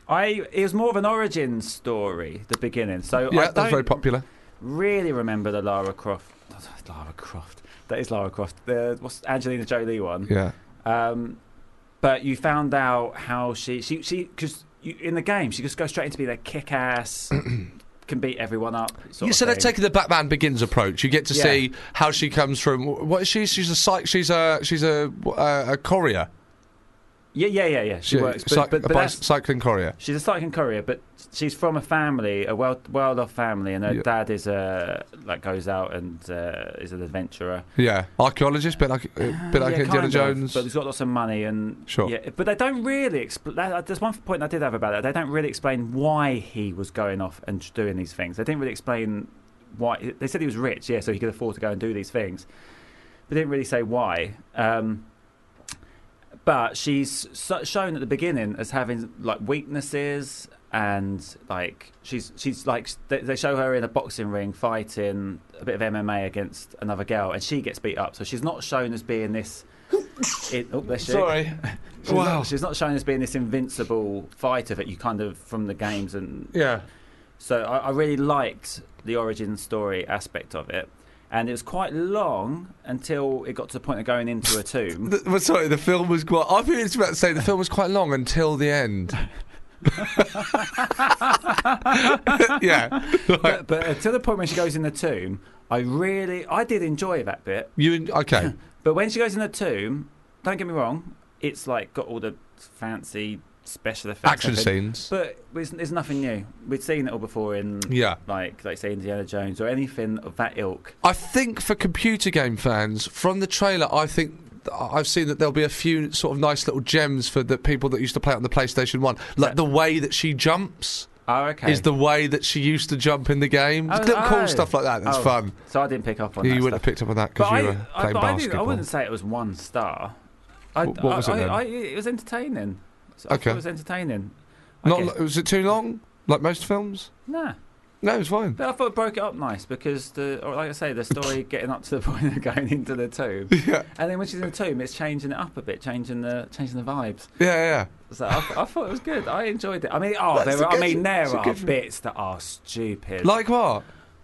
I it was more of an origin story, the beginning. So Yeah, I that was very popular. really remember the Lara Croft. <laughs> Lara Croft. That is Lara Croft. The what's Angelina Jolie one. Yeah. Um, but you found out how she she she because in the game she just goes straight into being a kick ass, <clears throat> can beat everyone up. You said they're taking the Batman Begins approach. You get to Yeah. see how she comes from. What is she? She's a psych. She's a she's a uh, a courier. Yeah, yeah, yeah, yeah. She, She- works, but, but, that's- cycling courier. She's a cycling courier, but she's from a family, a well well off family, and her Yeah. dad is a like goes out and uh, is an adventurer. Yeah, archaeologist, bit like uh, bit like Yeah, Indiana of, Jones. but he's got lots of money and Sure. Yeah, but they don't really. Expl- that, there's one point I did have about that. They don't really explain why he was going off and doing these things. They didn't really explain why. They said he was rich, yeah, so he could afford to go and do these things. But they didn't really say why. Um, but she's so- shown at the beginning as having like weaknesses and like she's she's like they, they show her in a boxing ring fighting a bit of MMA against another girl and she gets beat up so she's not shown as being this <laughs> it, oh, bless you. Sorry. <laughs> She's wow. not, she's not shown as being this invincible fighter that you kind of from the games and yeah. so I, I really liked the origin story aspect of it and it was quite long until it got to the point of going into a tomb <laughs> The, sorry, the film was quite. I think it's about to say the film was quite long until the end. <laughs> <laughs> yeah. But, but uh, until the point when she goes in the tomb, I really, I did enjoy that bit. You okay? But when she goes in the tomb, don't get me wrong, it's like got all the fancy special effects, Action scenes. But there's, there's nothing new. We've seen it all before in, Yeah. like, like say Indiana Jones or anything of that ilk. I think for computer game fans, from the trailer, I think I've seen that there'll be a few sort of nice little gems for the people that used to play on the PlayStation One, like the way that she jumps. Oh, okay. Is the way that she used to jump in the game? Oh, Little cool oh. stuff like that. That's Oh, fun. So I didn't pick up on you that. wouldn't have picked up on that because you I, were I, playing I, basketball. I wouldn't say it was one star. I, Wh- what was it? I, I, it was entertaining. So I thought Okay. It was entertaining. Not Okay. li- was it too long? Like most films? Nah. No, it was fine. But I thought it broke it up nice because the, or like I say, the story <laughs> getting up to the point of going into the tomb, <laughs> Yeah, and then when she's in the tomb, it's changing it up a bit, changing the changing the vibes. yeah, yeah. So I, th- I thought it was good. I enjoyed it. I mean, oh, That's there a are, I mean, there are bits that are stupid. Like what?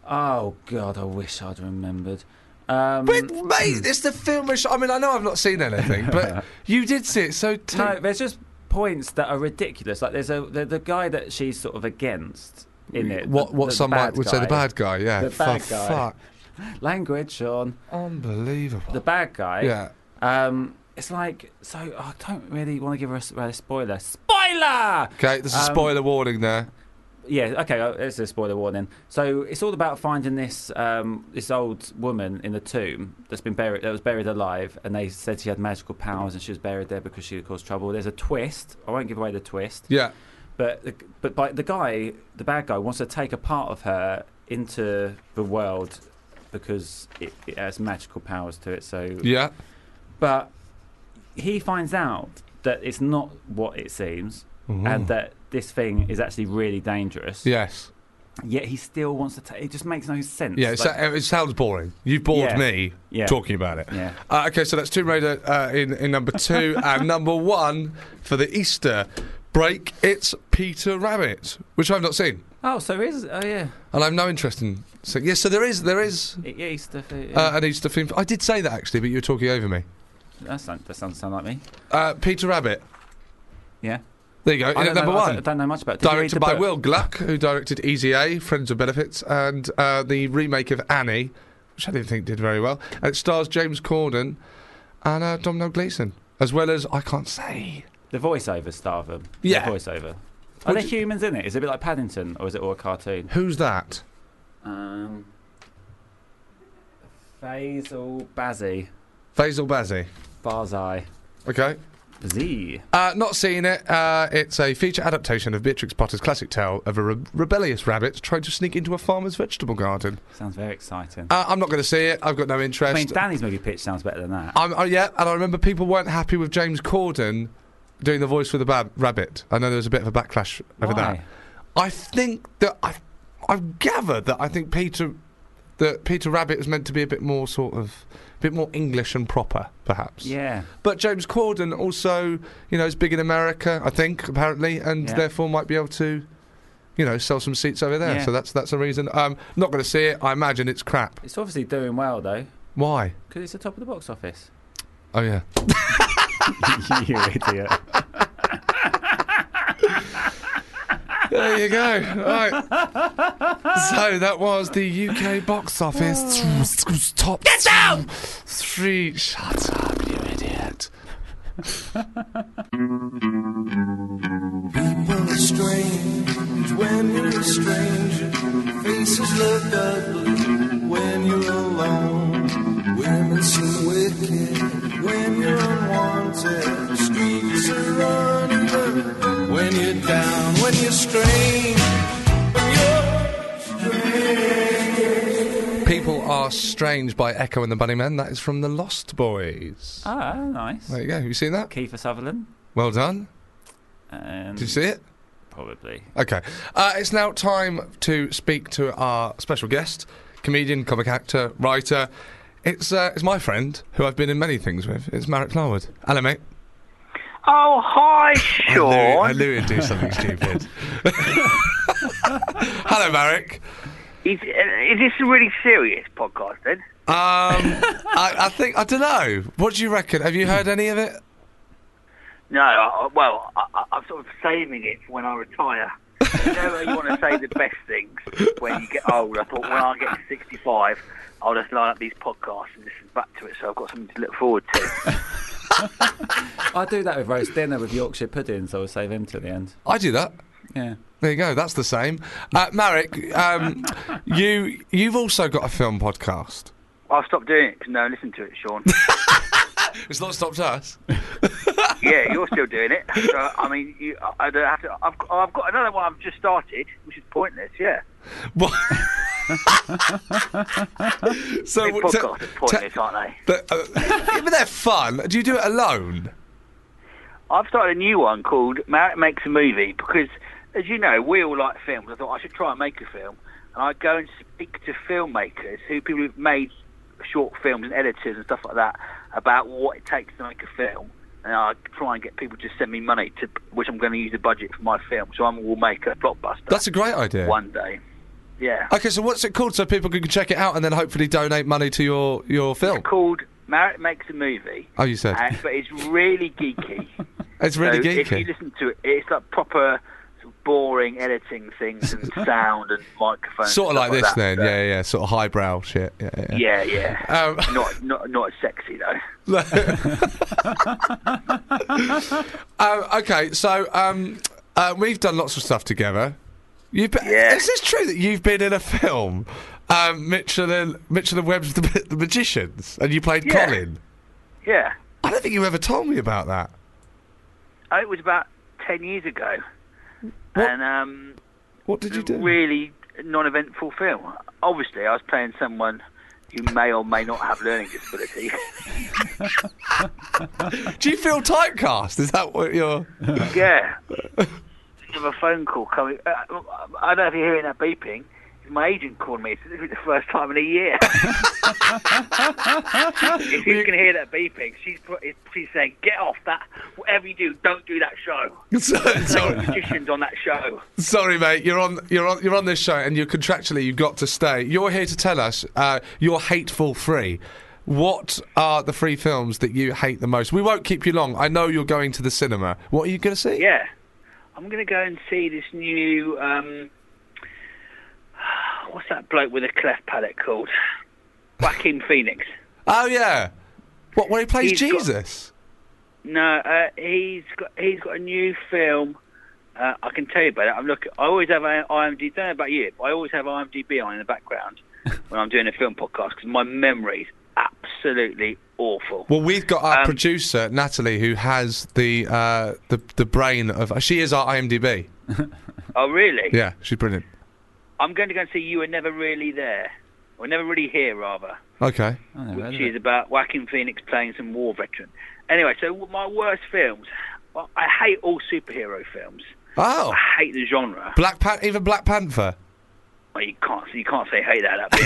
oh God, I wish I'd remembered. Um, But mate, it's the film. which- I mean, I know I've not seen anything, but <laughs> you did see it. So t- no, there's just points that are ridiculous. Like there's a the, the guy that she's sort of against in it. what the- what the some might would say the bad guy. Yeah, The for bad guy. fuck, <laughs> language, Sean. unbelievable. The bad guy. yeah, Um, it's like so. I don't really want to give her a, a spoiler. Spoiler. okay. There's a Um, spoiler warning there. Yeah. Okay. uh, It's a spoiler warning. So it's all about finding this um, this old woman in the tomb that's been buried that was buried alive, and they said she had magical powers and she was buried there because she caused trouble. There's a twist. I won't give away the twist. Yeah, But the, but by, the guy, the bad guy, wants to take a part of her into the world because it, it has magical powers to it. So yeah. but he finds out that it's not what it seems, and that this thing is actually really dangerous. Yes. Yet he still wants to take. It just makes no sense. Yeah, it, Like- it sounds boring. You've bored Yeah. me Yeah. talking about it. Yeah. Uh, okay, so that's Tomb Raider uh, in, in number two. <laughs> and number one for the Easter break, it's Peter Rabbit, which I've not seen. oh, so is oh yeah, And I have no interest in. So, yes, so there is there is Easter. food, uh, an Easter film. I did say that actually, but you were talking over me. that sounds that sounds sound like me. Uh, Peter Rabbit. Yeah. There you go. I don't number know, one. don't, I don't know much about. it. Did Directed by book? Will Gluck, who directed Easy A, Friends with Benefits, and uh, the remake of Annie, which I didn't think did very well. And it stars James Corden and uh, Domhnall Gleeson, as well as I can't say. The voiceover star of them. Yeah. The voiceover. Are What there humans in it? Is it a bit like Paddington, or is it all a cartoon? Who's that? Um, Fayssal Bazzi, Fayssal Bazzi. Barzai, Okay. Z. Uh, not seen it. Uh, it's a feature adaptation of Beatrix Potter's classic tale of a re- rebellious rabbit trying to sneak into a farmer's vegetable garden. Sounds very exciting. Uh, I'm not going to see it. I've got no interest. I mean, Danny's movie pitch sounds better than that. I'm, oh, yeah, and I remember people weren't happy with James Corden doing the voice for the bab- rabbit. I know there was a bit of a backlash over that. I think that I, I've gathered that I think Peter, that Peter Rabbit was meant to be a bit more sort of, bit more English and proper, perhaps. Yeah. But James Corden also, you know, is big in America, I think, apparently, and Yeah. therefore might be able to, you know, sell some seats over there. Yeah. So that's that's a reason. Um, not going to see it. I imagine it's crap. It's obviously doing well though, Why? because it's the top of the box office. Oh yeah. <laughs> you idiot. There you go. Right. <laughs> so that was the UK box office <sighs> top. Get down. Three. Shut up, you idiot. People are strange when you're a stranger. Faces look ugly when you're alone. Women seem wicked when you're unwanted. Streets are running when you're down. When you're strange, when you're strange. People are strange by Echo and the Bunnymen. That is from the Lost Boys. Ah, nice. There you go. Have you seen that? Kiefer Sutherland. Well done. Um, Did you see it? Probably. Okay. Uh, it's now time to speak to our special guest, comedian, comic actor, writer. It's uh, it's my friend who I've been in many things with. It's Marek Larwood. Hello, mate. Oh, hi, I knew, I knew he'd do something <laughs> stupid. <laughs> Hello, Marek. Is, uh, is this a really serious podcast then? Um, <laughs> I, I think I don't know. What do you reckon? Have you heard any of it? No, I, well, I, I'm sort of saving it for when I retire. you know, you want to say the best things when you get old. I thought when I get to 65, I'll just line up these podcasts and listen back to it, so I've got something to look forward to. <laughs> I do that with roast dinner with Yorkshire puddings. so I'll save him to the end. I do that. Yeah. There you go. That's the same. Uh, Marek, um, you you've also got a film podcast. I'll stop doing it because no one listened to it, Sean. <laughs> It's not stopped us. yeah, you're still doing it. So, I mean, you, I I don't have to. I've, I've got another one I've just started, which is pointless. Yeah, What? <laughs> so big what- te- podcasts are pointless, aren't they? But, uh, yeah, but they're fun. Do you do it alone? I've started a new one called Marek Makes a Movie because, as you know, we all like films. I thought I should try and make a film. And I go and speak to filmmakers, who people who've made short films and editors and stuff like that, about what it takes to make a film. And I try and get people to send me money, to which I'm going to use the budget for my film. So I will make a blockbuster That's a great idea. one day. Yeah. Okay, so what's it called so people can check it out and then hopefully donate money to your, your film? It's called Marek Makes a Movie. Oh, you said. and, but it's really geeky. <laughs> It's really so If you listen to it, it's like proper sort of boring editing things and <laughs> sound and microphones. Sort of like this then. that. Yeah, yeah, yeah. Sort of highbrow shit. Yeah, yeah. Yeah, yeah. Um, <laughs> not, not, not as sexy though. um, okay, so um, uh, we've done lots of stuff together. You've been, Yeah. Is this true that you've been in a film, um, Mitchell and Mitchell and Webb's the, the Magicians, and you played Yeah. Colin? Yeah. I don't think you ever told me about that. Oh, It was about ten years ago, What- and um, What did you do? really non-eventful film. Obviously, I was playing someone who may or may not have learning disability. <laughs> Do you feel typecast? Is that what you're? yeah. Of a phone call coming. Uh, I don't know if you're hearing that beeping. My agent called me. This is the first time in a year. <laughs> if you can hear that beeping, she's she's saying, "Get off that! Whatever you do, don't do that show." <laughs> Sorry, sorry. magicians on that show. Sorry, mate. You're on. You're on. You're on this show, and you're contractually you've got to stay. You're here to tell us uh, your hateful free. What are the free films that you hate the most? We won't keep you long. I know you're going to the cinema. What are you going to see? Yeah, I'm going to go and see this new. Um, <sighs> what's that bloke with a cleft palate called? Joaquin <laughs> Phoenix. Oh yeah. What? Where he plays He's got- Jesus? No, uh, he's got he's got a new film. Uh, I can tell you about it. I'm looking. I always have IMDb. Don't know about you, but I always have IMDb on in the background <laughs> when I'm doing a film podcast because my memory's absolutely awful. Well, we've got our Um, producer Natalie, who has the uh, the the brain of. She is our IMDb. <laughs> Oh, really? Yeah, she's brilliant. I'm going to go and see You Were Never Really There, or Never Really Here, rather, Okay. which is about Joaquin Phoenix playing some war veteran. Anyway, so my worst films. Well, I hate all superhero films. Oh, I hate the genre. Black Pan- even Black Panther. Well, you can't you can't say hate that. That'd be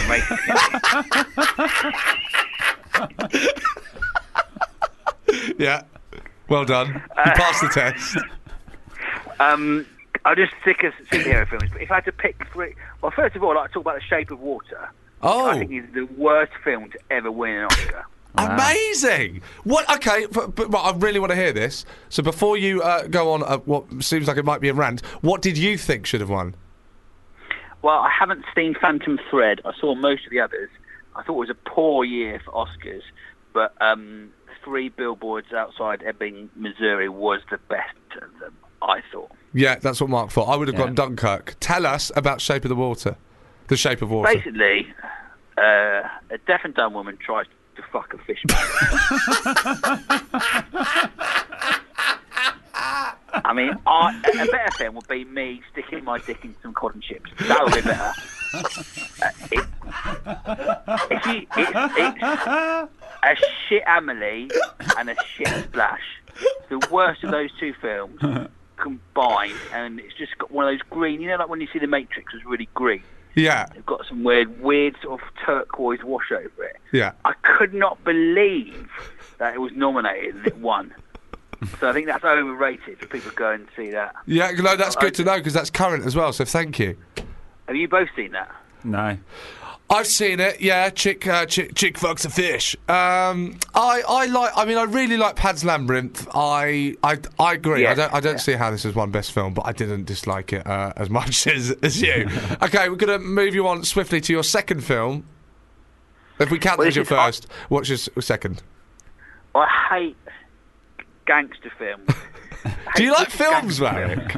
racist. <laughs> Yeah. Well done. You passed the test. Um, I'm just sick of superhero films. But if I had to pick three, well, first of all, I'd like to talk about The Shape of Water. Oh. I think it's the worst film to ever win an Oscar. Amazing! What? Okay, but, but well, I really want to hear this. So before you uh, go on, uh, what seems like it might be a rant, what did you think should have won? Well, I haven't seen Phantom Thread. I saw most of the others. I thought it was a poor year for Oscars, but um, Three Billboards Outside Ebbing, Missouri was the best of them, I thought. Yeah, that's what Mark thought. I would have Yeah. gone Dunkirk. Tell us about Shape of the Water. The Shape of Water. Basically, uh, a deaf and dumb woman tries to fuck a fish. <laughs> <laughs> I mean, I, a better film would be me sticking my dick in some cotton chips. That would be better. Uh, it, if you, it, it's a shit Amelie and a shit Splash. The worst of those two films combined, and it's just got one of those green. You know, like when you see The Matrix was really green. Yeah, It's got some weird, weird sort of turquoise wash over it. yeah. I could not believe that it was nominated and it won. So I think that's overrated for people to go and see that. Yeah, no, that's good to know because that's current as well. So thank you. Have you both seen that? No. I've seen it. Yeah, chick, uh, chick, chick fucks a fish. Um, I, I like. I mean, I really like Pan's Labyrinth. I, I, I agree. I don't, I don't see how this is one best film, but I didn't dislike it uh, as <laughs> much as, as you. <laughs> okay, we're gonna move you on swiftly to your second film. If we count Well, that as your this is- I- first, what's your second? I hate gangster films. <laughs> Do you like films, Marek?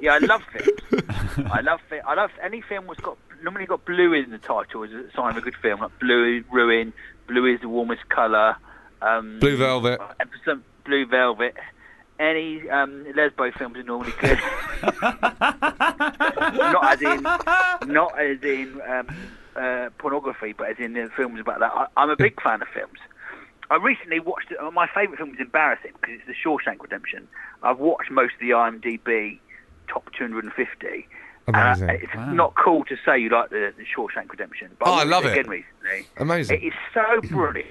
yeah, I love films. I love fi- I love any film that's got normally got blue in the title is a sign of a good film. Like Blue Ruin, Blue is the warmest colour. Um, Blue Velvet. some Blue Velvet. Any um, lesbo films are normally good. <laughs> not as in, not as in um, uh, pornography, but as in the films about that. I, I'm a big fan of films. I recently watched uh, my favourite film is embarrassing because it's The Shawshank Redemption. I've watched most of the IMDb top 250. Amazing. Uh, it's not cool to say you like the, the Shawshank Redemption, but Oh, I watched love it it. again recently. Amazing. It is so brilliant.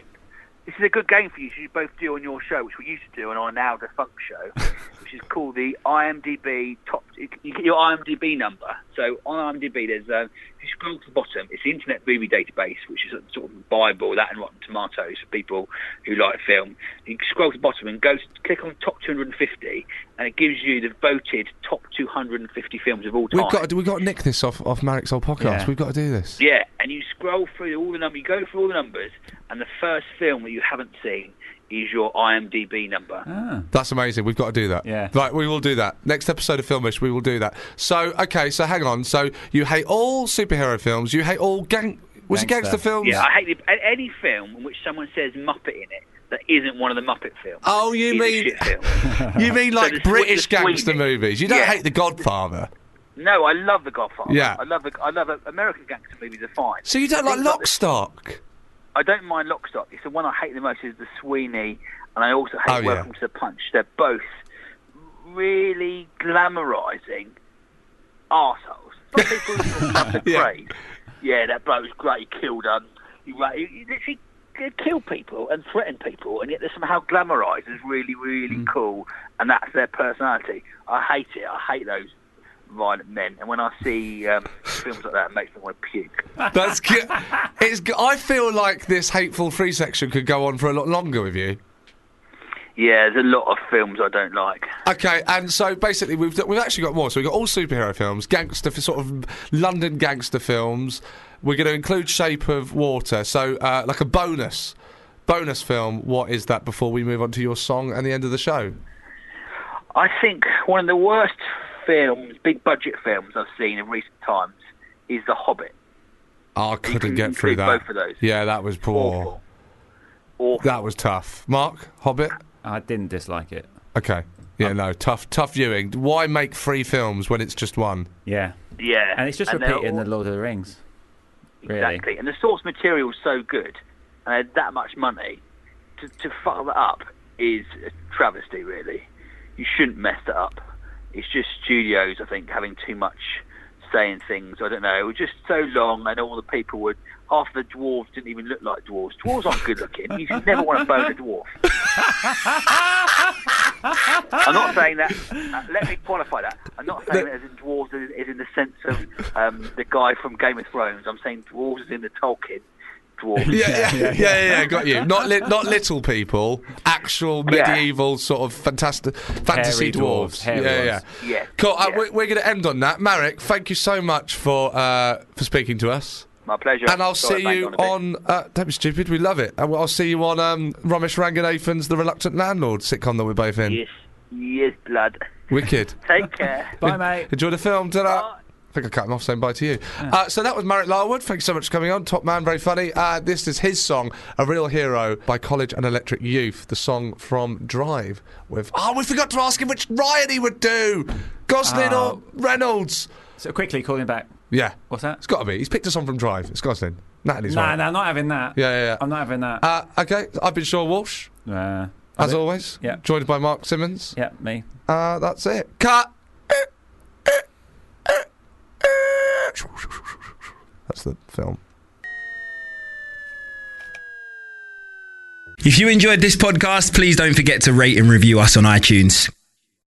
This is a good game for you. You both do on your show, which we used to do on our now defunct show, <laughs> which is called the IMDb top. You get your IMDb number. So on IMDb, there's uh, if you scroll to the bottom, it's the Internet Movie Database, which is a sort of the Bible, that and Rotten Tomatoes for people who like film. You scroll to the bottom and go click on top 250, and it gives you the voted top 250 films of all time. We've got. to- We've got to nick this off off Marek's old podcast. Yeah. We've got to do this. Yeah, and you scroll through all the numbers, you go through all the numbers, and the first film that you haven't seen is your IMDb number. That's amazing. We've got to do that. Yeah. Right, we will do that. Next episode of Filmish, we will do that. So, okay, so hang on. So, you hate all superhero films. You hate all gang. Was it Gangster. gangster films? Yeah, I hate the, any film in which someone says Muppet in it that isn't one of the Muppet films. Oh, you mean- <laughs> You mean like the Swe- British the gangster movies? You don't Yeah. hate The Godfather. No, I love The Godfather. Yeah. I love the, I love uh, American gangster movies are fine. So you don't like Things Lock, Stock? I don't mind Lockstock. It's the one I hate the most is the Sweeney, and I also hate Oh, yeah. Welcome to the Punch. They're both really glamorising arseholes. Some <laughs> people who sort of love the Yeah. praise. Yeah, that bloke was great. He killed um, he, he, literally killed people and threatened people, and yet they're somehow glamorised as really, really cool, and that's their personality. I hate it. I hate those violent men, and when I see um, films like that, it makes me want to puke. That's good. It's. I feel like this hateful free section could go on for a lot longer with you. Yeah, there's a lot of films I don't like. Okay, and so basically we've we've actually got more. So we've got all superhero films, gangster sort of London gangster films. We're going to include Shape of Water. So uh, like a bonus bonus film. What is that? Before we move on to your song and the end of the show. I think one of the worst films, big budget films I've seen in recent times is The Hobbit. Oh, I couldn't get through that. both of those. Yeah, that was poor. Awful. Awful. That was tough. Mark Hobbit. I didn't dislike it. Okay. Yeah, uh, no, tough, tough viewing. Why make three films when it's just one? Yeah. Yeah. And it's just they're repeating all- the Lord of the Rings. Really. Exactly. And the source material is so good, and they had that much money, to, to fuck that up is a travesty, really. You shouldn't mess that up. It's just studios, I think, having too much say in things. I don't know. It was just so long, and all the people would. Half the dwarves didn't even look like dwarves. Dwarves aren't good looking. You should never want to bone a dwarf. I'm not saying that. Uh, let me qualify that. I'm not saying that as in dwarves is, is in the sense of um, the guy from Game of Thrones. I'm saying dwarves is in the Tolkien dwarves. <laughs> Yeah, yeah, yeah, yeah, yeah, got you. Not li- not little people, actual Yeah. medieval sort of fantastic fantasy Hairy dwarves. dwarves, hairy yeah, yeah. ones. Yeah. Cool. Uh, Yeah. we're we're going to end on that. Marek, thank you so much for uh, for speaking to us. My pleasure. And I'll Sorry, see banged you on a bit. on. Uh, don't be stupid. We love it. And I'll see you on um, Romesh Ranganathan's The Reluctant Landlord sitcom that we're both in. Yes, yes, blood. Wicked. <laughs> Take care. Bye, mate. Enjoy the film. Ta-da. Bye. I think I cut him off saying bye to you. Uh, so that was Marek Larwood. Thanks so much for coming on. Top man, very funny. Uh, this is his song, A Real Hero by College and Electric Youth, the song from Drive. With Oh, we forgot to ask him which Ryan he would do Gosling Oh. or Reynolds. So quickly, call him back. Yeah. What's that? It's got to be. He's picked a song from Drive. It's Gosling. Natalie's Nah, right. nah, I'm not having that. Yeah, yeah, yeah. I'm not having that. Uh, okay, I've been Sean Walsh, Uh, as always. Yeah. Joined by Mark Simmons. Yeah, me. Uh, that's it. Cut. That's the film. If you enjoyed this podcast, please don't forget to rate and review us on iTunes.